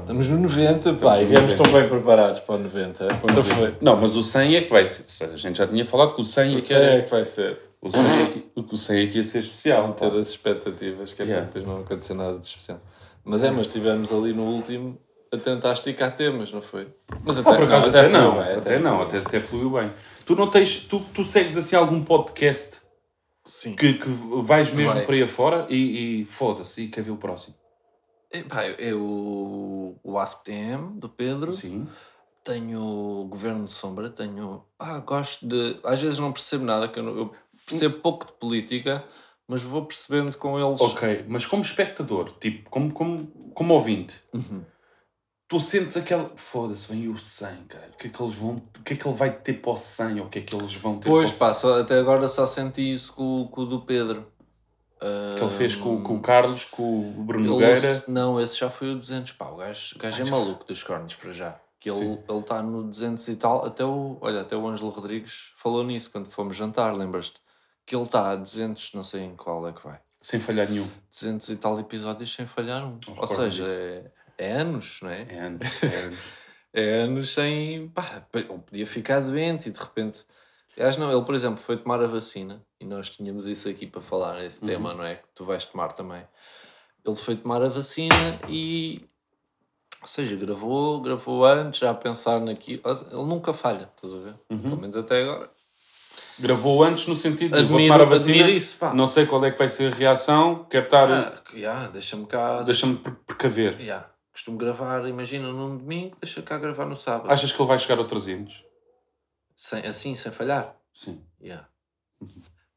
Estamos no 90, pá, e viemos tão bem preparados para o 90. Não foi? Não, mas o 100 é que vai ser. A gente já tinha falado que o 100 é O que 100 era. é que vai ser. O 100 é que, o 100 é que ia ser especial. pá. Ter as expectativas, que é Yeah. para depois não acontecer nada de especial. Mas é, mas estivemos ali no último a tentar esticar temas, não foi? Mas Ah, por acaso até, fluiu não, bem, até, fluiu não, até, até fluiu bem. Tu não tens, tu, tu segues assim algum podcast Sim. que, que vais mesmo Vai. por aí afora e, e foda-se e quer ver o próximo. Epá, eu, o AskTM do Pedro, Sim. tenho o Governo de Sombra, tenho. Ah, gosto de. Às vezes não percebo nada, que eu, não- eu percebo pouco de política, mas vou percebendo com eles. Ok, mas como espectador, tipo, como, como, como ouvinte, Uhum. Tu sentes aquela. Foda-se, vem o 100, cara. O que é que eles vão. O que é que ele vai ter para o 100 ou o que é que eles vão ter Pois, para o pá, só- até agora só senti isso com, com o do Pedro. 100? Que ele fez com, com o Carlos, com o Bruno Nogueira. não, esse já foi o 200. Pá, o gajo, o gajo é maluco dos cornos para já. Que ele está no 200 e tal. Até o, olha, até o Ângelo Rodrigues falou nisso quando fomos jantar, lembras-te? Que ele está a 200, não sei em qual é que vai. Sem falhar nenhum. 200 e tal episódios sem falhar um. Ou seja, disso. é, é anos, não é? É anos, é anos. É anos sem. Pá, ele podia ficar doente e de repente. Aliás, não, ele, por exemplo, foi tomar a vacina e nós tínhamos isso aqui para falar, esse Uhum. tema, não é? Que tu vais tomar também. Ele foi tomar a vacina e. Ou seja, gravou, gravou antes, já a pensar naquilo. Ele nunca falha, estás a ver? Uhum. Pelo menos até agora. Gravou antes no sentido de vou tomar a vacina, isso, não sei qual é que vai ser a reação, quero estar, Ah, já, deixa-me cá. deixa-me pre- precaver. Já, costumo gravar, imagina, num domingo, deixa cá gravar no sábado. Achas que ele vai chegar ao 300? Sem, assim, sem falhar. Sim. Yeah.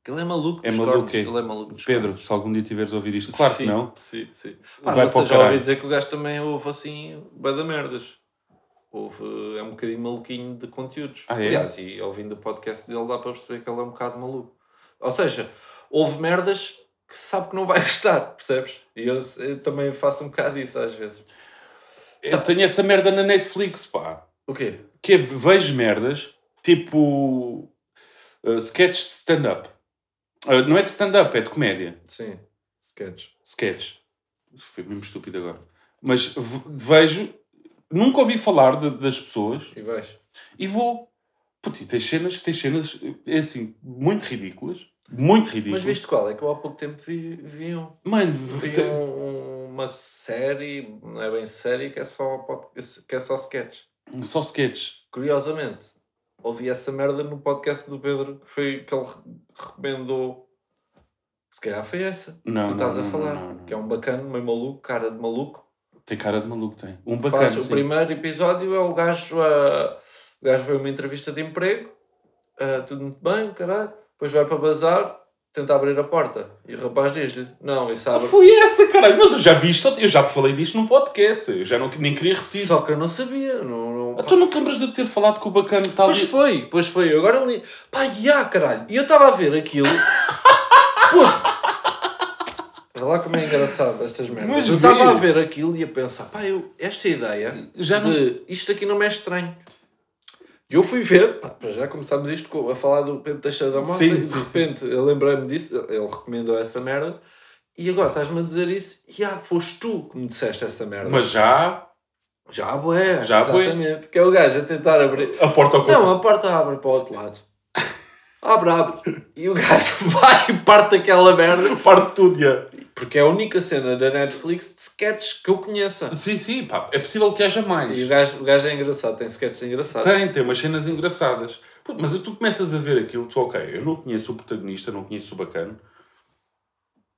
Ele é maluco É maluco, cornos, é? Ele é maluco Pedro, cornos. se algum dia tiveres a ouvir isto, claro sim, que não. Sim, sim. Vai Vai para o já ouvi dizer que o gajo também houve assim, bué de merdas. Houve, é um bocadinho maluquinho de conteúdos. Ah, é? Aliás, e ouvindo o podcast dele dá para perceber que ele é um bocado maluco. Ou seja, houve merdas que sabe que não vai gostar, percebes? E eu, eu também faço um bocado isso às vezes. Eu tenho essa merda na Netflix, pá. O quê? Que é, vejo merdas, tipo uh, sketches de stand-up. Uh, não é de stand-up, é de comédia. Sim, sketch. Sketch. Foi mesmo estúpido agora. Mas vejo, nunca ouvi falar de- das pessoas E vais? e vou. Puto, e tens cenas, tens cenas, é assim, muito ridículas. Muito ridículas. Mas viste qual? É que eu há pouco tempo vi, vi um. Mano, Vi um- uma série, não é bem série, que é só, que é só sketch. só sketches. Curiosamente, ouvi essa merda no podcast do Pedro, que foi que ele re- recomendou. Se calhar foi essa. Não, que tu estás não, a falar. não, não. Que é um bacana, meio maluco, cara de maluco. Tem cara de maluco, tem. Um Faz bacana, o sim. primeiro episódio é o gajo a. O gajo veio uma entrevista de emprego, ah, tudo muito bem, caralho. Depois vai para bazar, tenta abrir a porta. E o rapaz diz-lhe: Não, isso Ah, abre. foi essa, caralho. Mas eu já vi isto, eu já te falei disto num podcast. Eu já não, nem queria repetir. Só que eu não sabia. Não, não... Ah, Tu não te lembras de ter falado com o bacana tal Pois foi, pois foi. Agora li. Pá, já, caralho. E eu estava a ver aquilo. Puto. Olha lá como é engraçado estas merdas. Mas eu estava a ver aquilo e a pensar, pá, eu, esta ideia Já não- de isto aqui não me é estranho. E eu fui ver, pá, já começámos isto a falar do Pedro Teixeira da Mota Sim, e de sim, repente eu lembrei-me disso, ele recomendou essa merda e agora estás-me a dizer isso e ah, foste tu que me disseste essa merda. Mas já já, bué, Já, bué. exatamente. Que é o gajo a tentar abrir. a porta ao Não, a porta abre para o outro lado. Abre, abre. E o gajo vai e parte aquela merda. Parte tudo, já. Porque é a única cena da Netflix de sketches que eu conheça. Sim, sim, pá. É possível que haja mais. E o gajo, o gajo é engraçado, tem sketches engraçados. Tem, tem umas cenas engraçadas. Puto, Mas tu começas a ver aquilo, tu, ok, eu não conheço o protagonista, não conheço o bacana.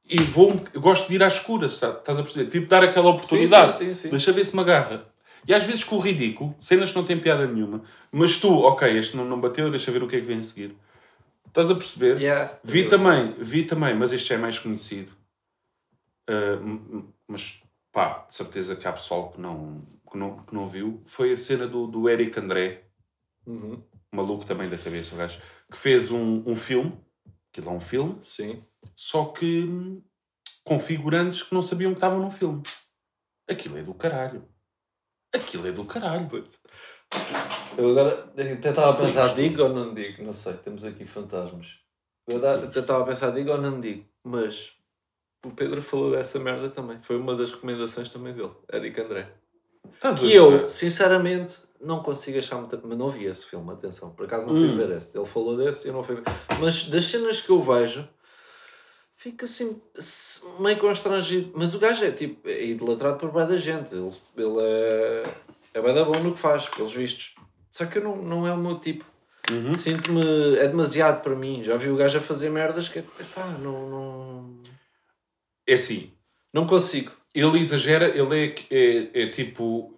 E vou, gosto de ir às escuras, tá- estás a perceber? Tipo, dar aquela oportunidade. sim, sim, sim. Deixa ver se me agarra. E às vezes com o ridículo, cenas que não têm piada nenhuma, mas tu, ok, este não, não bateu, deixa ver o que é que vem a seguir. Estás a perceber? Yeah. Vi também, vi também, mas este é mais conhecido. Ah, mas pá, de certeza que há pessoal que não, que não, que não viu. Foi a cena do, do Eric André, Uhum. maluco também da cabeça, o gajo, que fez um, um filme, aquilo é um filme, Sim. só que hum, com figurantes que não sabiam que estavam no filme. Aquilo é do caralho. Aquilo é do caralho. Eu agora até estava a pensar, digo ou não digo? Não sei, temos aqui fantasmas. Eu até estava a pensar, digo ou não digo? Mas o Pedro falou dessa merda também. Foi uma das recomendações também dele, Eric André. Estás Que eu, sinceramente, não consigo achar muita. Mas não vi esse filme, atenção. Por acaso não fui Hum. ver esse. Ele falou desse e eu não fui ver. Mas das cenas que eu vejo, fica assim, meio constrangido. Mas o gajo é tipo, é idolatrado por bem da gente. Ele, ele é. É bem da bom no que faz, pelos vistos. Só que eu não, não é o meu tipo. Uhum. Sinto-me. É demasiado para mim. Já vi o gajo a fazer merdas que. Epá, não. Não, É assim, não consigo. ele exagera, ele é, é, é tipo,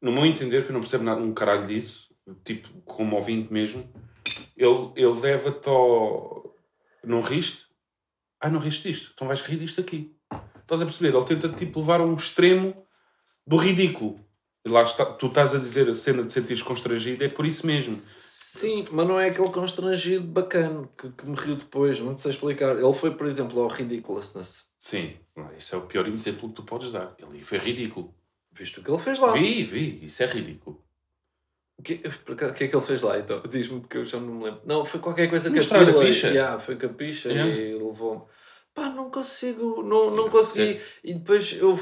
no meu entender, que eu não percebo nada, um caralho disso, tipo, como ouvinte mesmo, ele, ele leva-te ao. Não riste? Ah, não riste disto, então vais rir disto aqui. Estás a perceber? Ele tenta tipo levar a um extremo do ridículo. E lá está, tu estás a dizer a cena de sentires constrangido, é por isso mesmo. Sim, mas não é aquele constrangido bacana que, que me riu depois, não te sei explicar. Ele foi, por exemplo, ao Ridiculousness. Sim, isso é o pior exemplo que tu podes dar. Ele foi ridículo. Viste o que ele fez lá? Vi, vi, isso é ridículo. O que, o que é que ele fez lá então? Diz-me porque eu já não me lembro. Não, foi qualquer coisa que Mostrar a picha. Yeah, foi com a picha Yeah. e levou-me. Pá, não consigo, não, não consegui. E depois eu,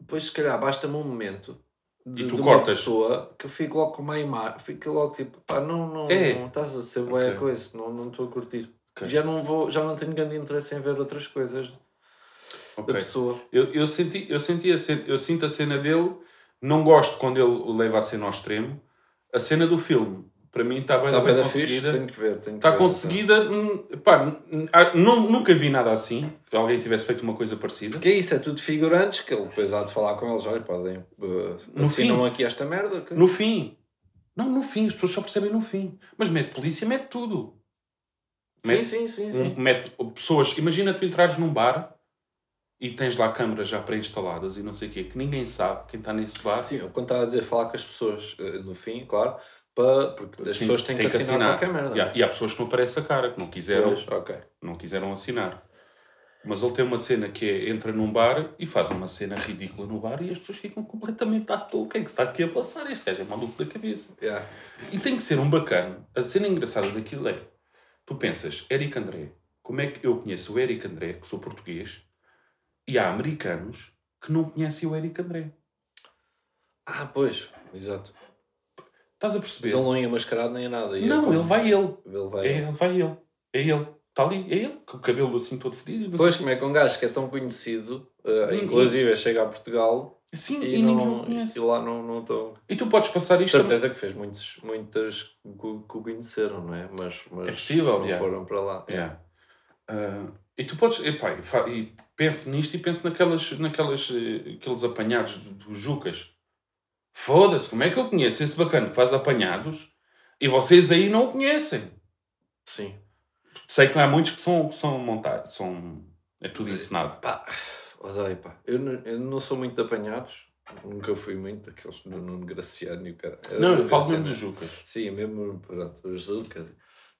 depois se calhar basta-me um momento de, de uma pessoa que eu fico logo com uma imagem, fico logo tipo, pá, não, não, É. não estás a ser boa Ok. coisa, não não estou a curtir. Ok. Já não vou, já não tenho grande interesse em ver outras coisas da Ok. pessoa. Eu, eu, senti, eu, senti a cena, eu sinto a cena dele, não gosto quando ele leva a cena ao extremo. A cena do filme, para mim, está bem, Está bem bem da fixe, conseguida. ver. Está ver, conseguida. hum, pá, ah, não, nunca vi nada assim, que alguém tivesse feito uma coisa parecida. Que é isso, é tudo figurantes que ele depois há de falar com eles. Olha, podem. Uh, No assinam fim. aqui esta merda. que- No fim. Não, no fim, as pessoas só percebem no fim. Mas mete polícia, mete tudo. Sim, Mete- sim, sim, sim. Um- mete pessoas. Imagina tu entrares num bar e tens lá câmaras já pré-instaladas e não sei o quê, que ninguém sabe quem está nesse bar. Sim, eu quando estava a dizer falar com as pessoas uh, no fim, claro, para, porque as Sim, pessoas têm que, assinar, qualquer merda. E há, e há pessoas que não aparece a cara, que não quiseram, Pois, ok. não quiseram assinar. Mas ele tem uma cena que é, entra num bar e faz uma cena ridícula no bar e as pessoas ficam completamente à toa. O que é que está aqui a passar? Este gajo é maluco da cabeça. Yeah. E tem que ser um bacana. A cena engraçada daquilo é, tu pensas, Eric André, como é que eu conheço o Eric André, que sou português, e há americanos que não conhecem o Eric André. Ah, pois, exato. Estás a Mas perceber? ele não ia mascarado nem nada. ia Não, como- ele vai ele. Ele vai. É ele, vai ele. É ele. Está ali, é ele. Com o cabelo assim todo fedido. Pois, como é que um gajo que é tão conhecido, uh, inclusive chega a Portugal Sim, e, e, ninguém o não, conhece. e lá não não estão. E tu podes passar isto... certeza que fez muitos, muitas que o conheceram, não é? Mas, mas É possível, não já. foram para lá. Yeah. Ah, e tu podes... Epá, e, e pense nisto e pense naquelas, naquelas, eh, aqueles apanhados do- dos Jucas. Foda-se, como é que eu conheço esse bacana que faz apanhados e vocês aí não o conhecem? Sim. Sei que há muitos que são, que são montados, são... É tudo ensinado. Pá, odeio, pá. Eu não, eu não sou muito de apanhados. Nunca fui muito daqueles do Nuno Graciano e o cara. Não, eu falo mesmo dos Jucas. Sim, mesmo, pronto, os Zucas.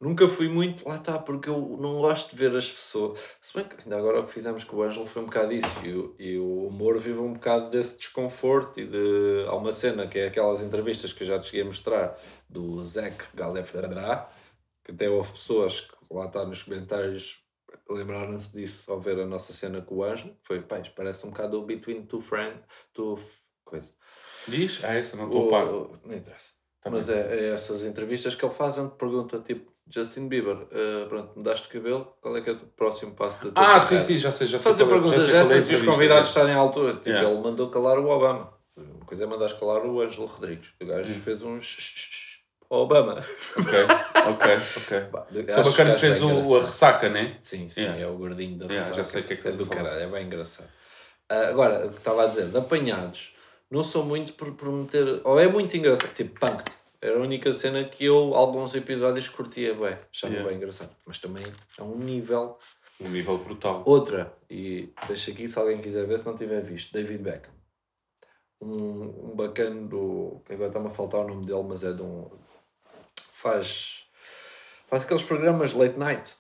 Nunca fui muito, lá está, porque eu não gosto de ver as pessoas. Se bem que ainda agora o que fizemos com o Ângelo foi um bocado isso. E o, e o humor vive um bocado desse desconforto e de. Há uma cena que é aquelas entrevistas que eu já te cheguei a mostrar do Zach Galefdra, que até houve pessoas que lá está nos comentários lembraram-se disso ao ver a nossa cena com o Ângelo. Foi, pá, parece um bocado o Between Two Friends, two coisa. Diz? Ah, essa não estou a par. Não interessa. Tá Mas é, é essas entrevistas que ele faz onde pergunta tipo Justin Bieber, eh, pronto, mudaste de cabelo, qual é que é o próximo passo da tua Ah, sim, sim, já sei, já sei. Fazer qual é- já perguntas sei qual é a dessas e os convidados dele. estarem à altura. Tipo, Yeah. ele mandou calar o Obama. Uma coisa é mandar calar o Ângelo Rodrigues. O gajo Hum. fez um Obama. Ok, ok, ok. Bah, Só bacana que fez o, a ressaca, né? Sim, sim, Yeah. é o gordinho da Yeah, já ressaca. sei o que é que é do falar. caralho, é bem engraçado. Ah, agora, o que estava a dizer, de apanhados, não sou muito por, por meter. Ou é muito engraçado, tipo Punked. Era a única cena que eu, alguns episódios, curtia, bué, achava Yeah. bem engraçado. Mas também é um nível. Um nível brutal. Outra, e deixa aqui se alguém quiser ver, se não tiver visto, David Beckham. Um, um bacana do. Agora está-me a faltar o nome dele, mas é de um. Faz. faz aqueles programas late night.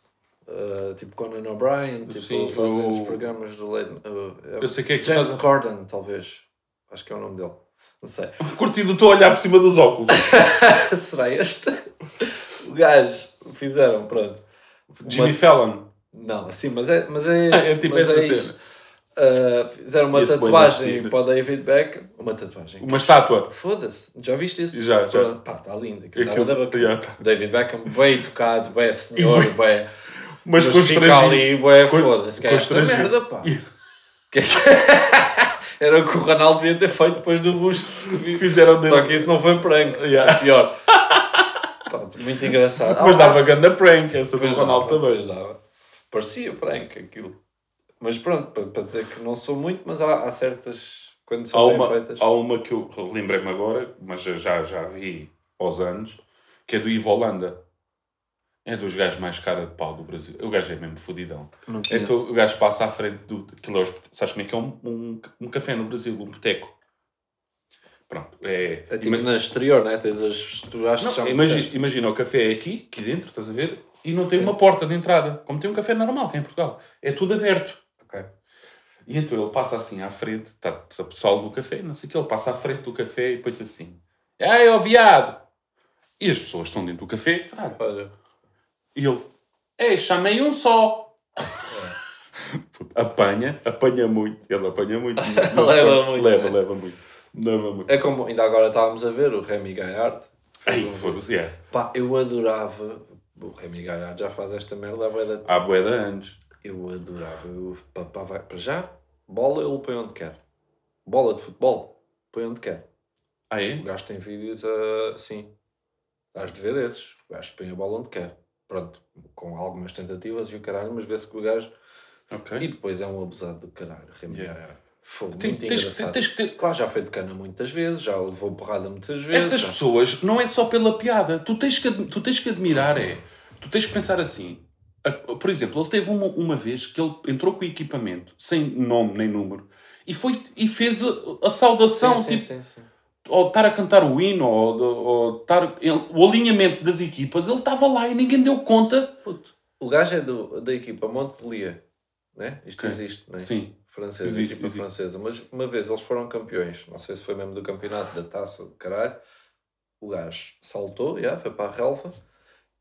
Uh, tipo Conan O'Brien, tipo, Sim, esses programas de late uh, Eu sei que é que James estás Corden, talvez. Acho que é o nome dele. Não sei. Curtido, estou a olhar por cima dos óculos. Será este? O gajo fizeram, pronto. Jimmy Uma- Fallon. Não, assim, mas é, mas é, Ah, esse, é tipo mas essa é cena. isso. Ah, fizeram uma Esse tatuagem para o David Beckham. Uma tatuagem. Uma estátua. Foda-se, já viste isso? Já, já. Pá, está lindo. Aquilo bué bacana. já, tá. David Beckham, bem tocado, bem senhor, bem. Mas Mas os fica ali, com- foda-se. Que é esta merda, pá. Que é que- Era o que o Ronaldo devia ter feito depois do busto. Fizeram dele. Só que isso não foi prank. Yeah. É pior. Pronto, muito engraçado. Mas dava ah, ganda prank, essa do Ronaldo dava, também. dava. Parecia prank aquilo. Mas pronto, para, para dizer que não sou muito, mas há, há certas. Quando Há são bem uma, feitas. há uma que eu lembrei-me agora, mas já- já, já vi aos anos, que é do Ivo Holanda. É dos gajos mais cara de pau do Brasil. O gajo é mesmo fodidão. Conheço. Então o gajo passa à frente do. Aquilo é sabes como é que é um, um, um café no Brasil, um boteco. Pronto. É, É tipo ima- no exterior, né? Tens as. Tu achas que já não, imagina, imagina, o café é aqui, aqui dentro, estás a ver? E não tem uma porta de entrada, como tem um café normal cá em Portugal. É tudo aberto. Ok. E então ele passa assim à frente, está tá o pessoal no café, não sei o que, ele passa à frente do café e depois assim: Ai, ó viado! E as pessoas estão dentro do café, caralho. E ele: Ei, chamei um só! Puto, apanha, apanha muito. Ele apanha muito. Leva muito, Leva, né? leva muito. Leva muito. É como ainda agora estávamos a ver o Remy Gaillard. Ai, foda-se, é. Pá, eu adorava. O Remy Gaillard já faz esta merda há bué da Há de anos. Eu adorava. Eu, pá, pá, vai, para já, bola ele põe onde quer. Bola de futebol, põe onde quer. Ah, O é? gajo tem vídeos ah, assim. Has de ver esses. O gajo põe a bola onde quer. Pronto, com algumas tentativas e o caralho, mas vê-se que o gajo. Ok. E depois é um abusado do caralho. Remy Yeah. Tem- muito tens, engraçado. tens que ter. Claro, já foi de cana muitas vezes, já levou porrada muitas vezes. Essas já- pessoas não é só pela piada. Tu tens que, tu tens que admirar, é. Tu tens que pensar assim. Por exemplo, ele teve uma, uma vez que ele entrou com o equipamento, sem nome nem número, e, foi, e fez a, saudação, Sim, sim, tipo, sim, sim. Ou estar a cantar o hino, ou, ou estar. ele- o alinhamento das equipas, ele estava lá e ninguém deu conta. Puto, o gajo é do, da equipa Montpellier, né? Isto Ok. existe, não é? Sim. Francesa, Existe, equipa existe. francesa. Mas uma vez eles foram campeões, não sei se foi mesmo do campeonato da taça, do caralho. O gajo saltou, já, foi para a relva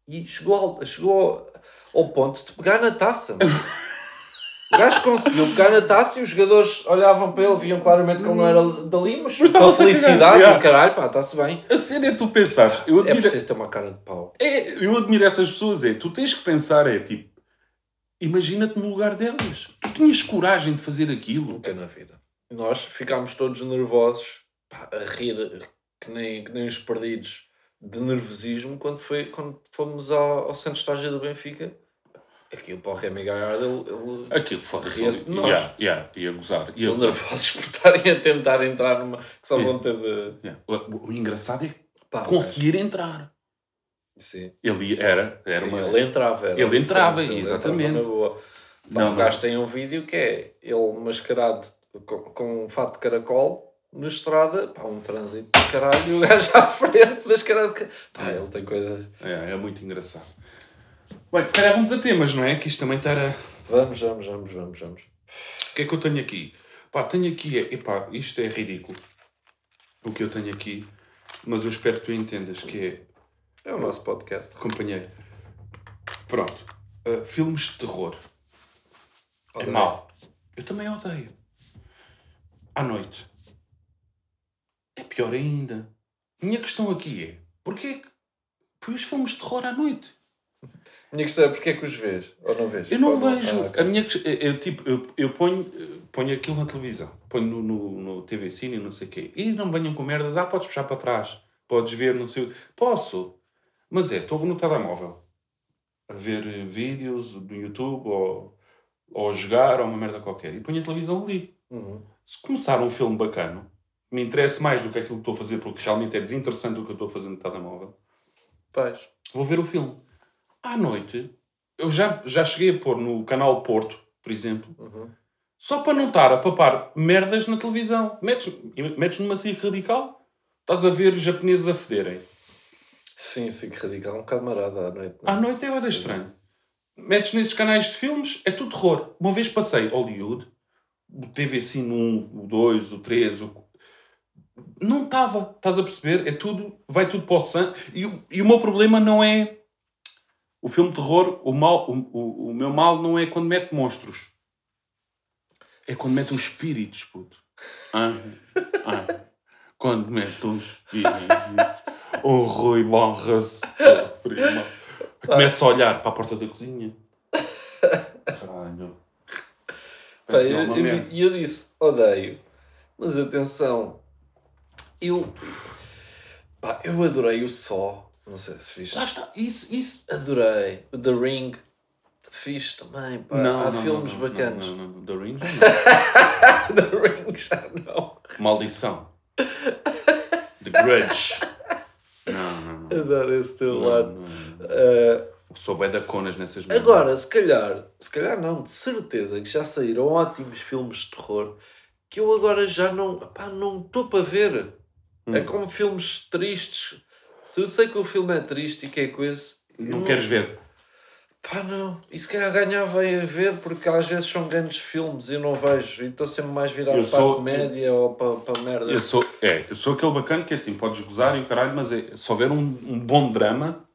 e chegou ao, chegou ao ponto de pegar na taça. O gajo conseguiu pegar na taça e os jogadores olhavam para ele, viam claramente que ele não era dali, mas, Mas com a felicidade, yeah. o caralho, pá, está-se bem. A cena é tu pensares. Eu É admiro, preciso ter uma cara de pau. é, eu admiro essas pessoas. É, tu tens que pensar, é tipo, imagina-te no lugar delas. Tu tinhas coragem de fazer aquilo. Nunca na vida. Nós ficámos todos nervosos, pá, a rir que nem, que nem os perdidos de nervosismo quando, foi, quando fomos ao, ao centro de estágio do Benfica. Aquilo para o Remy Gaillard, ele, ele Aquilo foda-se. Nós. Yeah, yeah, ia gozar. Ia estão nervosos por estarem a tentar entrar numa. que só vão ter de. Yeah. O, o engraçado é Pá, conseguir entrar. mas- Sim. Ele ia- era, era Sim, uma. ele entrava. Era Ele entrava, exatamente. entrava. Pá, Não, o mas- gajo tem um vídeo que é ele mascarado com, com um fato de caracol na estrada, pá, um trânsito de caralho e o gajo à frente mascarado de caralho. Pá, ele tem coisas. É, é muito engraçado. Bem, se calhar vamos a temas, não é? Que isto também estará. Vamos, vamos, vamos, vamos, vamos. O que é que eu tenho aqui? Pá, tenho aqui. É, epá, isto é ridículo. O que eu tenho aqui. Mas eu espero que tu entendas que é É o nosso podcast. companheiro. Pronto. Uh, filmes de terror. É Odeio. mau. Eu também odeio. À noite. É pior ainda. Minha questão aqui é: porquê que põe os filmes de terror à noite? Minha questão é porque é que os vês? Ou não vês? Eu não vejo. Ah, a minha, eu, tipo, eu, eu ponho, ponho aquilo na televisão. Ponho no, no, no TV Cine não sei o quê. E não me venham com merdas. Ah, podes puxar para trás. Podes ver, não sei o... Posso. Mas é, estou no telemóvel. A ver eh, vídeos do YouTube ou, ou a jogar ou uma merda qualquer. E ponho a televisão ali. Uhum. Se começar um filme bacana, me interessa mais do que aquilo que estou a fazer, porque realmente é desinteressante o que eu estou a fazer no telemóvel, Vais. vou ver o filme. À noite, eu já, já cheguei a pôr no canal Porto, por exemplo, Uhum. só para não estar a papar merdas na televisão. Metes, metes numa SIC radical, estás a ver japoneses a federem. Sim, que radical. Um bocado marada à noite. não é? À noite é bem estranho. Metes nesses canais de filmes, é tudo terror. Uma vez passei Hollywood, o TV Cine 1, o 2, o 3, o... Não estava, estás a perceber? É tudo, vai tudo para o sangue. E, e o meu problema não é o filme de terror, o, mal, o, o, o meu mal não é quando mete monstros. É quando mete os espíritos, puto. Ah, ah. Quando mete os espíritos. O Rui prima. Começa a olhar para a porta da cozinha. Caralho. Pá, Parece eu, eu, e eu disse, odeio. Mas atenção, eu. Pá, eu adorei o Só. Não sei se viste. Lá está, isso, isso. Adorei. O The Ring. Fiz também. Pá. Há filmes bacanas. Não, não, não. The Ring já The Ring já não. não. Maldição. The Grudge. Não, não, não. Adoro esse teu Não, lado. não, não. Ah, Sou bué da conas nessas merdas. agora, se calhar, se calhar não, de certeza que já saíram ótimos filmes de terror que eu agora já não. Pá, não estou para ver. É Hum. como filmes tristes. Se eu sei que o filme é triste e que é coisa. Não eu queres ver? Pá, não. E se calhar ganhava a ver porque às vezes são grandes filmes e eu não vejo. E estou sempre mais virado Eu para sou- a comédia ou para, para a merda. Eu sou, é, eu sou aquele bacana que é assim, podes gozar e o caralho, mas é, se houver um, um bom drama,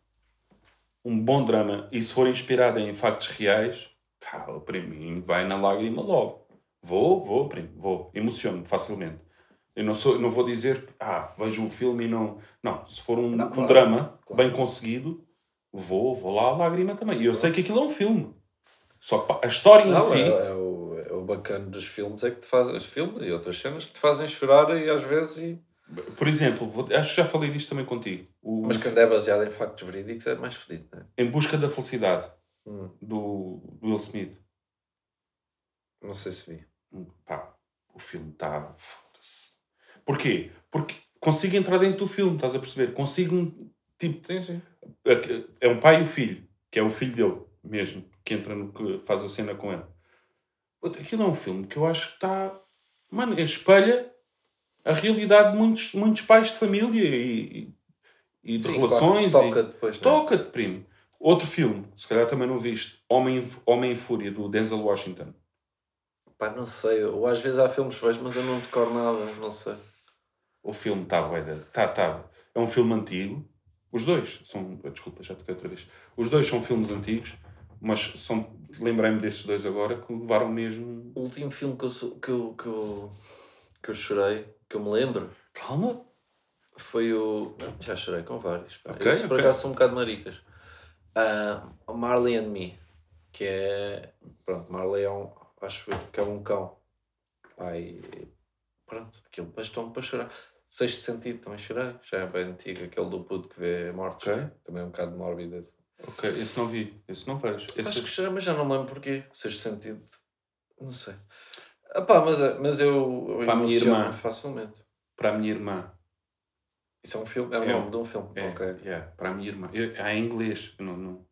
um bom drama, e se for inspirado em factos reais, pá, para mim vai na lágrima logo. Vou, vou, primo, vou. Emociono-me facilmente. Eu não, sou, não vou dizer, ah, vejo um filme e não. Não, se for um, Não, um claro, drama claro. bem conseguido, vou, vou lá a lágrima também. E eu sei que aquilo é um filme. Só que a história em Não, si. é, é o, é o bacana dos filmes é que te fazem os filmes e outras cenas que te fazem chorar e às vezes. E... Por exemplo, vou- acho que já falei disto também contigo. O, Mas quando é baseado em factos verídicos é mais fedido, não é? Em Busca da Felicidade, Hum, do, do Will Smith. não sei se vi. Pá, o filme está. Porquê? Porque consigo entrar dentro do filme, estás a perceber? Consigo. um- Tipo, Sim, sim. é um pai e o filho, que é o filho dele mesmo, que entra no que faz a cena com ele. Aquilo é um filme que eu acho que está. Mano, ele espelha a realidade de muitos, muitos pais de família e, e de Sim, relações. claro, e- toca depois, não é? Toca-te, primo. Outro filme, se calhar também não viste, Homem, Homem em Fúria, do Denzel Washington. Pá, não sei. Ou às vezes há filmes que vejo, mas eu não decoro nada, não sei. O filme está tá, tá. É um filme antigo. Os dois são. Desculpa, já toquei outra vez. Os dois são filmes antigos, mas são. Lembrei-me desses dois agora que levaram mesmo. O último filme que eu, que eu, que eu, que eu chorei, que eu me lembro, Calma. foi o. Já chorei com vários. Pá. Ok, Isso por ok. acaso são um bocado maricas. Ah, Marley and Me, que é. Pronto, Marley é um. Acho que é um cão. E pronto, aquilo bastou-me para chorar. Sexto sentido também chorei, já é bem antigo, aquele do puto que vê mortos. Ok. Também é um bocado mórbido. esse. Ok, esse não vi. Esse não vejo. Esse... Acho que chorei, mas já não lembro porquê. Sexto sentido. Não sei. Ah, pá, mas, mas eu, eu Para a minha irmã. facilmente. Para a minha irmã. Isso é um filme? É o É nome um- de um filme? É, Ok. yeah, para a minha irmã. Eu, é em inglês. Não, não,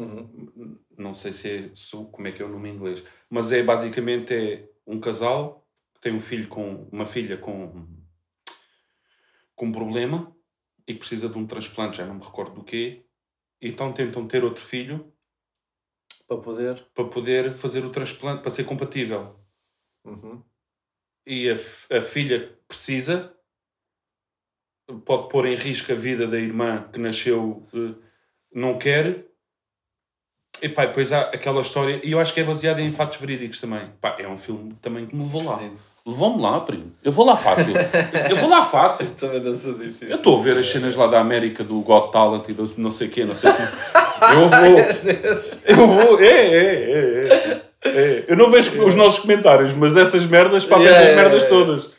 Uhum. não sei se é, como é que é o nome em inglês, mas é basicamente é um casal que tem um filho com uma filha com com um problema e que precisa de um transplante, já não me recordo do quê, e então tentam ter outro filho Para poder. para poder fazer o transplante, para ser compatível. Uhum. E a, a filha que precisa pode pôr em risco a vida da irmã que nasceu, eh, não quer. E pá, depois há aquela história, e eu acho que é baseada em fatos verídicos também. Pá, é um filme também que me levou lá. Levou-me lá, primo. Eu vou lá fácil. eu vou lá fácil. Também não sou difícil. Eu estou a ver as cenas lá da América do Got Talent e do não sei o quê, não sei o quê. Eu vou. Eu vou. É, é, é, é. É. Eu não vejo os nossos comentários, mas essas merdas, pá, Yeah, vejo as yeah, merdas todas.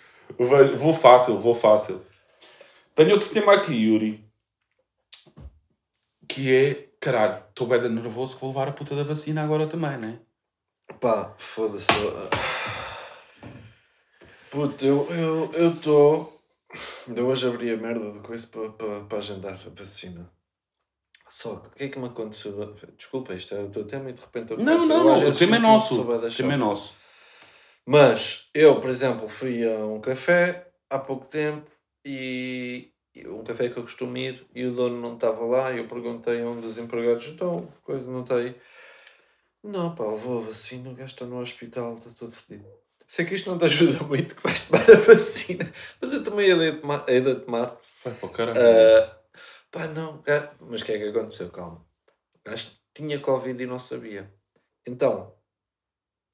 Vou fácil, vou fácil. Tenho outro tema aqui, Yuri. Que é, caralho, estou bem nervoso que vou levar a puta da vacina agora também, né? Pá, foda-se. ah. Puto, eu estou. Eu, tô... Ainda hoje abri a merda do coisa para pa, pa agendar a vacina. Só que o que é que me aconteceu? Desculpa, isto é o teu tema e de repente eu Não, não, eu às não. O tema é nosso. O tema é nosso. Mas eu, por exemplo, fui a um café há pouco tempo e um café que eu costumo ir e o dono não estava lá e eu perguntei a um dos empregados, então, coisa não está aí. Não, pá, levou a vacina, o gajo está no hospital, está todo fedido. sei que isto não te ajuda muito, que vais tomar a vacina, mas eu também hei de tomar. Hei de tomar. Vai para o caralho. Ah, pá, não, mas o que é que aconteceu? Calma. O gajo tinha Covid e não sabia. Então,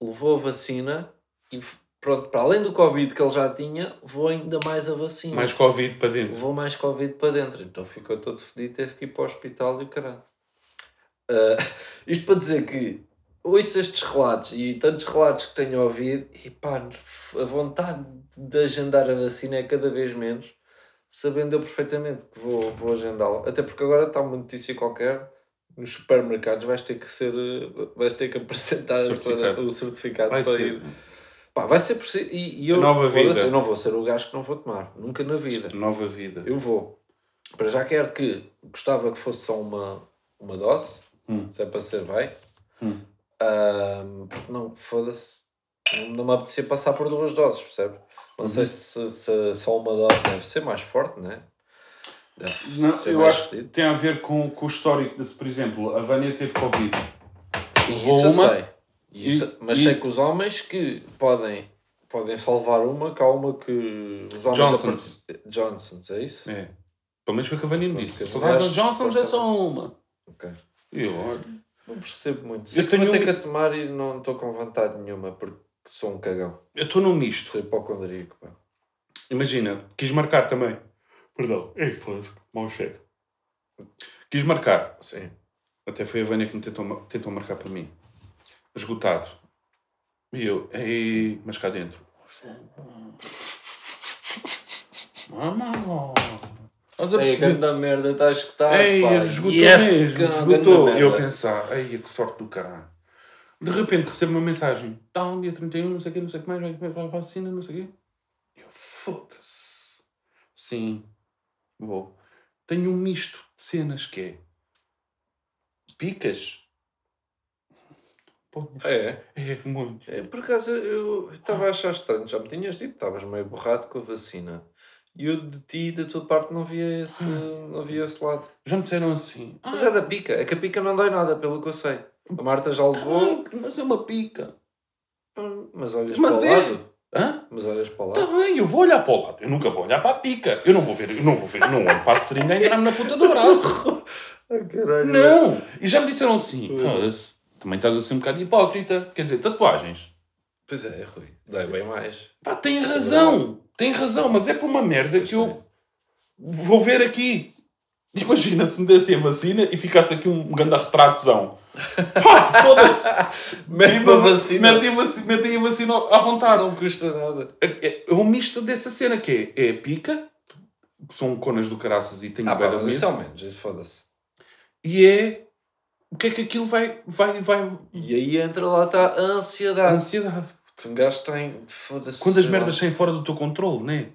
levou a vacina e pronto, para além do Covid que ele já tinha, levou ainda mais a vacina. Mais Covid para dentro. Levou mais Covid para dentro, então ficou todo fedido, teve que ir para o hospital e o caralho. Ah, isto para dizer que ouço estes relatos e tantos relatos que tenho ouvido e pá, a vontade de agendar a vacina é cada vez menos, sabendo eu perfeitamente que vou, vou agendá-la. Até porque agora está uma notícia qualquer, nos supermercados vais ter que ser, eh, vais ter que apresentar Certificado. o certificado Vai para ser. ir. Pá, vai ser preciso. E, e eu, nova vida. eu não vou ser o gajo que não vou tomar, nunca na vida. Nova vida. Eu vou. Para já quero que gostava que fosse só uma, uma dose. Hum. Se é para ser, vai. Hum. Não, foda-se. Não, me apetecia passar por duas doses, percebe? Não Uhum. sei se, se só uma dose deve ser mais forte, né? Deve Não, ser eu acho que fedido. tem a ver com, com o histórico. De, por exemplo, a Vânia teve Covid. Sim, levou isso eu uma sei. Isso- mas e- sei que os homens que podem, podem salvar uma, que há uma que os homens. Johnson's. part- Johnson's, é isso? É. Pelo menos foi o que a Vânia me Pronto, disse. das mulheres Johnson's é só uma. Ok. E eu, olha. Não percebo muito. Sei Eu tenho vou ter um- que a tomar e não estou com vontade nenhuma porque sou um cagão. Eu estou num misto. Sou hipocondríaco, pá. Imagina, quis marcar também. Perdão. Ei, foda-se. Mau cheiro. Quis marcar. Sim. Até foi a Vânia que me tentou, tentou marcar para mim. Esgotado. E eu, ei, mas cá dentro. Mamãe, Estás a Ei, perceber? grande merda, está a escutar, Ei, pá. esgotou Yes, mesmo, grande esgotou. merda. E eu a pensar, ei, que sorte do caralho. De repente recebo uma mensagem, tal, dia 31, não sei o quê, não sei o que mais, vai vai à vacina, não sei o quê. Eu, foda-se. Sim, vou. Tenho um misto de cenas que é picas. É, é muito. é, por acaso eu estava a achar estranho, já me tinhas dito, estavas meio borrado com a vacina. E eu de ti, da tua parte, não via esse, não via esse lado. Já me disseram assim, ah, Mas é da pica, é que a pica não dói nada, pelo que eu sei. A Marta já levou, ai, mas é uma pica. hum, mas olhas Mas para é. o lado. Hã? Mas olhas para o Tá lado. bem, eu vou olhar para o lado. Eu nunca vou olhar para a pica. Eu não vou ver, eu não vou ver, não olho para a seringa a entrar-me na puta do braço. Caralho. Não! E já me disseram assim, foda-se, também estás a ser um bocado hipócrita. Quer dizer, tatuagens. Pois é, Rui. Dói bem mais. Pá, tem razão, tem razão, mas é por uma merda que Pois eu vou ver aqui. Imagina se me dessem a vacina e ficasse aqui um grande retratozão. Pá, foda-se! Mete uma vacina. Metem a vaci- metem a vacina à vontade. Não custa nada. É, é um misto dessa cena que é, é a pica, que são conas do caraças e tenho Ah, pá, mas isso ao menos, isso foda-se. e é o que é que aquilo vai, vai, vai E aí entra lá está a a ansiedade. ansiedade. Que um gajo tem de foda-se. Quando as sei merdas saem fora do teu controle, né?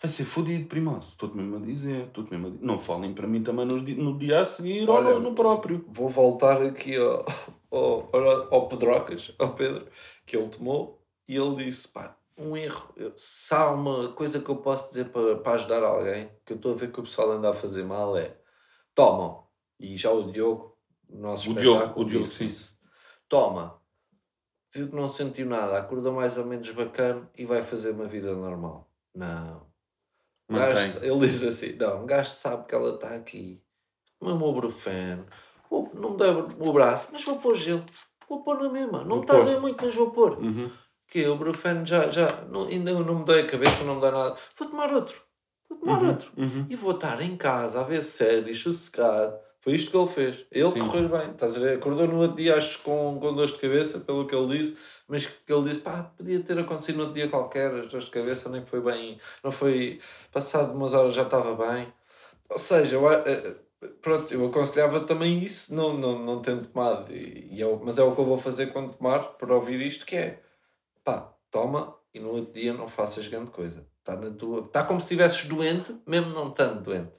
Vai ser fodido, primoço. Estou-te mesmo a dizer. Estou-te mesmo a dizer. Não falem para mim também no dia, no dia a seguir ou Olha, no, no próprio. Vou voltar aqui ao, ao, ao, Pedrocas, ao Pedro, que ele tomou e ele disse: pá, um erro. Se há uma coisa que eu posso dizer para, para ajudar alguém, que eu estou a ver que o pessoal anda a fazer mal, é tomam. E já o Diogo, o nosso O Diogo, o Diogo, disse sim. isso. Toma. Viu que não sentiu nada, acordou mais ou menos bacana e vai fazer uma vida normal. Não. Gajo- ele diz assim: não, um gajo sabe que ela está aqui. É o brufeno. Não me dá o braço, mas vou pôr gelo. Vou pôr na mesma. Não está a doer muito, mas vou pôr. Uhum. Que o brufeno já, já não, ainda não me dói a cabeça, não me dá nada. Vou tomar outro. Vou tomar Uhum. outro. Uhum. E vou estar em casa a ver séries, sossegado. Foi isto que ele fez. Ele Sim. correu bem. Estás a ver? Acordou no outro dia, acho, com, com dores de cabeça, pelo que ele disse. Mas que ele disse, pá, podia ter acontecido no outro dia qualquer, as dores de cabeça nem foi bem. Não foi. Passado umas horas já estava bem. Ou seja, eu, pronto, eu aconselhava também isso, não, não, não tendo tomado. E, e é mas é o que eu vou fazer quando tomar, para ouvir isto, que é pá, toma e no outro dia não faças grande coisa. Está na tua. Está como se estivesses doente, mesmo não estando doente.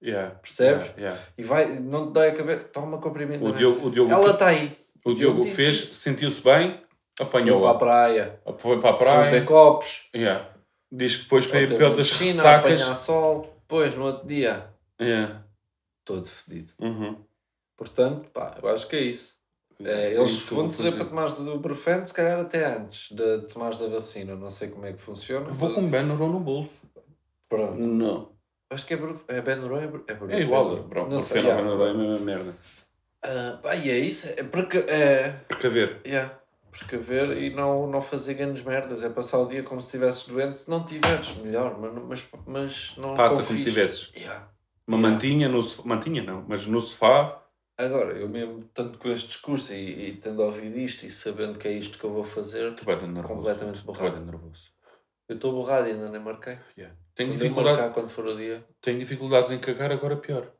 Yeah. Percebes? Yeah, yeah. E vai, não te dói a cabeça, toma comprimido. O na Diogo, o Diogo, Ela está aí. o Diogo fez, sentiu-se bem, Foi apanhou para a praia, Foi para a foi praia. beber copos, Yeah. Diz que depois foi a foi pior das piscina, ressacas. apanhar sol. Depois, no outro dia, Yeah. todo fedido. Uhum. Portanto, pá, eu acho que é isso. É, É eles eu vão dizer para tomares o Brufen, se calhar até antes de tomares a vacina. Não sei como é que funciona. Eu Vou com um Benuron no bolso. Pronto. Não. Acho que é, é Benuron, é, é. É igual. Benuron. Pronto, Não sei. Benuron é a mesma merda. Ah, pá, e é isso. É porque... É... Precaver. Yeah. Precaver e não, não fazer grandes merdas. É passar o dia como se estivesses doente. Se não tiveres, melhor. Mas, mas, mas não Passa como confies. se tivesses. Yeah. Uma Yeah. mantinha no sofá. Mantinha não, mas no sofá. Agora, eu mesmo, tanto com este discurso e, e tendo ouvido isto e sabendo que é isto que eu vou fazer, Tu nervoso. Completamente borrado. nervoso. eu estou borrado e ainda nem marquei. Yeah. Tenho, Quando dificuldade, marcar quando for o dia. tenho dificuldades em cagar, agora pior.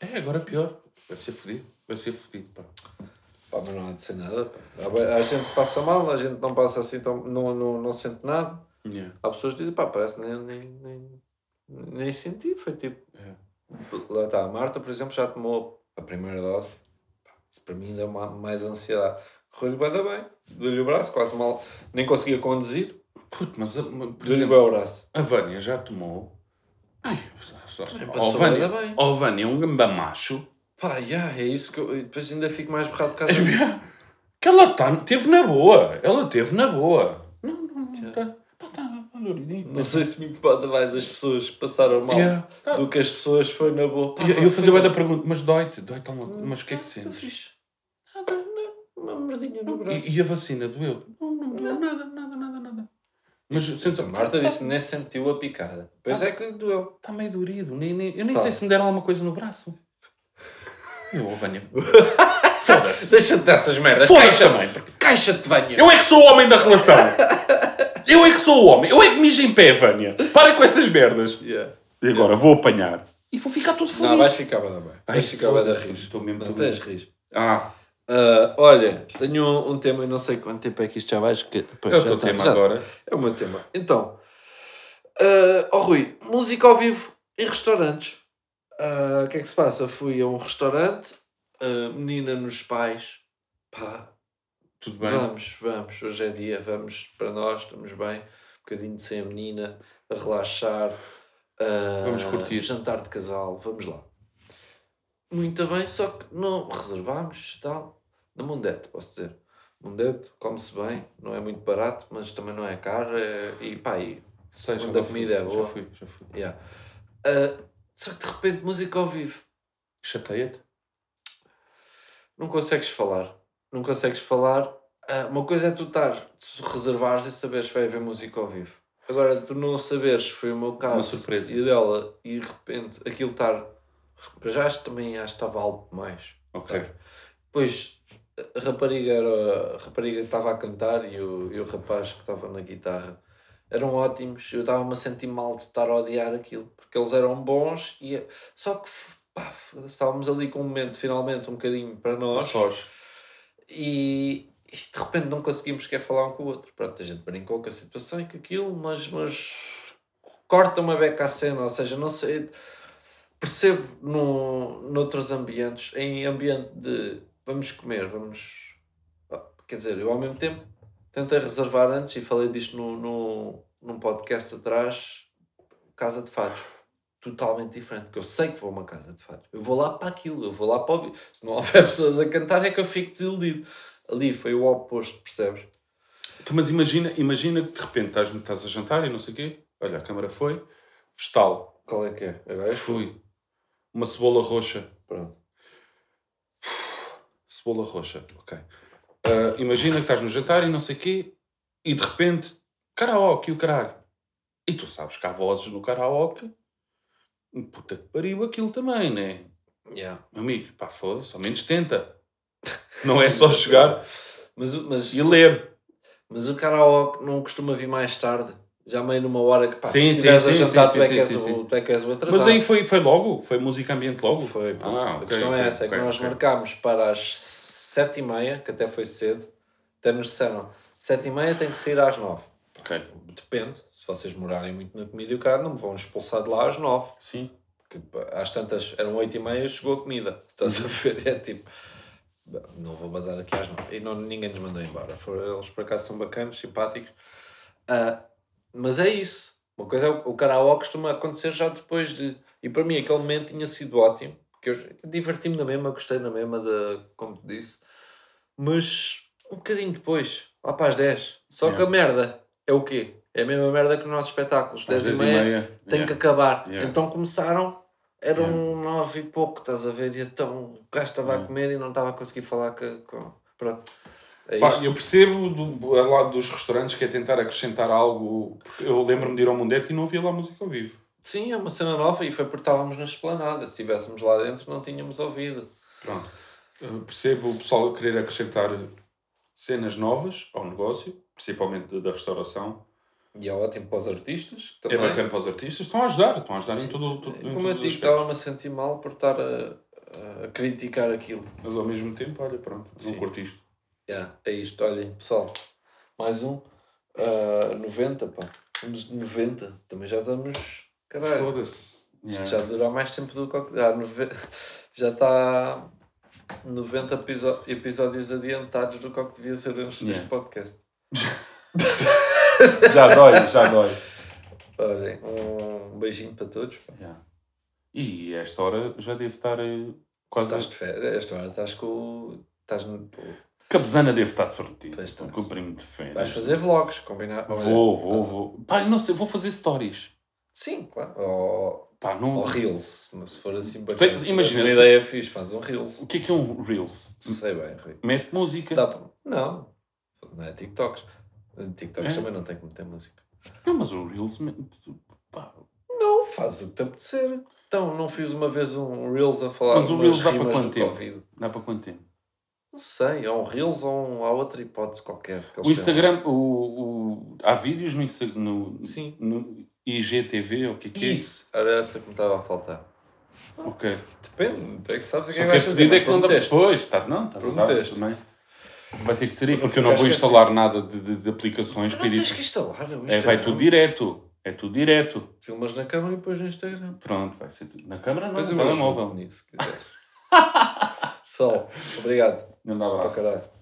É, agora pior. Vai ser fodido. Vai ser fodido, pá. Pá, mas não há de ser nada. pá. A gente passa mal, a gente não passa assim, tão, não, não, não sente nada. Yeah. Há pessoas que dizem, pá, parece que nem, nem, nem, nem senti. Foi tipo. É. Lá está, a Marta, por exemplo, já tomou a primeira dose. Isso para mim deu uma, mais ansiedade. Correu-lhe bem, bem. Deu-lhe o braço, quase mal. Nem conseguia conduzir. Puto, mas, a- mas, por exemplo, bem o braço. a Vânia já tomou. Ai, só- oh, Vânia, bem. oh, Vânia é um gamba macho. Pá, yeah, é isso que eu. e Depois ainda fico mais borrado por causa É disso. Que ela tá, teve na boa. Ela teve na boa. Não, não, não. Tá, pá, tá. Não sei se me importa mais as pessoas que passaram mal Yeah. do que as pessoas foi na boa. Pá, E pá, eu fazia bem da pergunta, mas dói-te? Dói-te alguma Mas o que é que Tá sentes? Nada, uma merdinha no braço. E, e a vacina doeu? Não, não doeu nada, nada, nada, nada. Mas sentes a Marta disse que nem sentiu a picada. Pois é que doeu. Está meio dorido. Nem, nem, eu nem Tá. sei se me deram alguma coisa no braço. Eu, oh, Vânia. Foda-se. Deixa-te dessas merdas. Foda-se também. Caixa-te, venha. Eu é que sou o homem da relação. Eu é que sou o homem. Eu é que mijo em pé, Vânia. Para com essas merdas. Yeah. E agora vou apanhar. E vou ficar todo fodido. Não, vais ficar bem, bem. Ai, Vais ficar bem da foda-se, rios. estou mesmo- Não estou tens rios. Ah, Ah, olha, tenho um, um tema, eu não sei quanto tempo é que isto já vai. Que, pois, é o já teu tá, tema já agora. É o meu tema. Então, ah, ó Rui, música ao vivo em restaurantes. Ah, O que é que se passa? Fui a um restaurante, ah, menina nos pais, pá, Tudo bem? vamos, vamos, hoje é dia, vamos para nós, estamos bem, um bocadinho de sem a menina, a relaxar, ah, Vamos curtir. jantar de casal, vamos lá. Muito bem, só que não reservámos e tal, na Mundete, posso dizer. Mundete, come-se bem, não é muito barato, mas também não é caro, é- e pá, e Sei, Onde a fui, comida é boa. Já fui, já fui. Yeah. Ah, só que de repente música ao vivo. Chateia-te? Não consegues falar. Não consegues falar. Ah, uma coisa é tu estar, reservares e saberes que vai haver música ao vivo. Agora, tu não saberes, foi o meu caso. Uma surpresa. E dela, e de repente aquilo estar. Para já acho que também acho que estava alto demais. Ok. Depois a rapariga era a rapariga que estava a cantar e o, e o rapaz que estava na guitarra eram ótimos. Eu estava-me a sentir mal de estar a odiar aquilo porque eles eram bons e só que pá, estávamos ali com um momento finalmente um bocadinho para nós Sós. E, de repente não conseguimos sequer falar um com o outro. Pronto, a gente brincou com a situação e com aquilo, mas, mas corta uma beca à cena, ou seja, não sei. Percebo no, noutros ambientes, em ambiente de vamos comer, vamos. Quer dizer, eu ao mesmo tempo tentei reservar antes e falei disto no, no, num podcast atrás, Casa de Fados. Totalmente diferente, porque eu sei que vou a uma casa de fados. Eu vou lá para aquilo, eu vou lá para ouvir. Se não houver pessoas a cantar, é que eu fico desiludido. Ali foi o oposto, percebes? Então, mas imagina, imagina que de repente estás, estás a jantar e não sei o quê. Olha, a câmara foi. Vegetal. Qual é que é? Agora é Fui. Uma cebola roxa. Pronto. Cebola roxa. Ok. Ah, imagina que estás no jantar e não sei o quê. E de repente, karaoke, o caralho. E tu sabes que há vozes no karaoke. Puta que pariu aquilo também, né? Yeah. Meu amigo, pá, foda-se, ao menos tenta. Não é só chegar Mas, mas, e ler. mas o karaoke não costuma vir mais tarde. Já meio numa hora que pá, Sim, se estiveres a jantar, sim, tu, é sim, que és sim, o, sim. tu é que és o atrasado. Mas aí foi, foi logo? Foi música ambiente logo? Foi, pronto. Ah, a questão ok, é essa, é que ok, nós marcámos para as sete e meia, que até foi cedo, até nos disseram, sete e meia tem que sair às nove. Ok. Depende, se vocês morarem muito na comida e o cara não me vão expulsar de lá às nove. Sim. Porque às tantas, eram oito e meia, chegou a comida. Estás a ver? É tipo, "Bom, não vou bazar daqui às nove. E não, ninguém nos mandou embora. Eles por acaso são bacanos, simpáticos. Ah, mas é isso. Uma coisa é o, karaoke costuma acontecer já depois de. E para mim aquele momento tinha sido ótimo. porque eu diverti-me na mesma, gostei na mesma, de, como te disse, mas um bocadinho depois, lá para as 10. Só que a merda é o quê? É a mesma merda que os nossos espetáculos, Às 10 e 10 meia, meia, tem yeah. que acabar. Yeah. Então começaram, eram Yeah. 9 e pouco, estás a ver? E então o gajo estava a Yeah. comer e não estava a conseguir falar com. com... Pronto. É Pá, eu percebo do a lado dos restaurantes que é tentar acrescentar algo. Eu lembro-me de ir ao Mundete e não havia lá música ao vivo. Sim, é uma cena nova e foi porque estávamos na esplanada. Se estivéssemos lá dentro, não tínhamos ouvido. Pronto. Eu percebo o pessoal querer acrescentar cenas novas ao negócio, principalmente da- restauração. E é ótimo para os artistas. É Também. bacana para os artistas. Estão a ajudar, estão a ajudar em tudo. tudo em Como eu digo, estava-me a sentir mal por estar a, a criticar aquilo. Mas ao mesmo tempo, olha, pronto, não Sim. curto isto. Yeah, é isto, olhem, pessoal. Mais um. ah, 90, pá. Vamos de 90. Também já estamos. Caralho. Foda-se. Yeah. já dura mais tempo do que. Ah, nove... Já está 90 episo- episódios adiantados do que devia ser este Yeah. este podcast. Já dói, já dói. Olhem, um beijinho para todos. Yeah. E esta hora já devo estar eh, quase. Estás de férias, esta hora estás com. o- Estás no. Cabezana deve estar de sortido. Estou com o primo de férias. Vais fazer vlogs, combinar? Vou, vou, vou. Pá, não sei, vou fazer stories. Sim, claro. Ou, Pá, não. ou Reels. Se for assim, Tem- bacana. se imagina, uma ideia fixe, faz um Reels. O que é que é um Reels? Sei bem, Rui. Mete música. Dá. Não, não é TikToks. TikToks É? também não tem como ter música. Não, mas um Reels. Pá, Não, faz o que te apetecer. Então, não fiz uma vez um Reels a falar Mas o Reels dá para quanto tempo? Covid. dá para quanto tempo? Não sei, é um Reels ou um, há outra hipótese qualquer. O Instagram, o, o, há vídeos no, Insta- no. Sim. no IGTV, ou o que é que é? Isso, era essa que me estava a faltar. Ok. Depende, tu é que sabes o que é que vais fazer. fedido é que não dá. prometeste. Pois, tá, não, estás a dar também. Vai ter que ser aí, porque eu não vou ficar instalar nada de, de, de aplicações Não tens que instalar É, vai tudo direto. É tudo direto. Filmas na câmera e depois no Instagram. Pronto, vai ser tudo. Na câmara não, no telemóvel. nisso, se quiser. Sol, obrigado. Um abraço.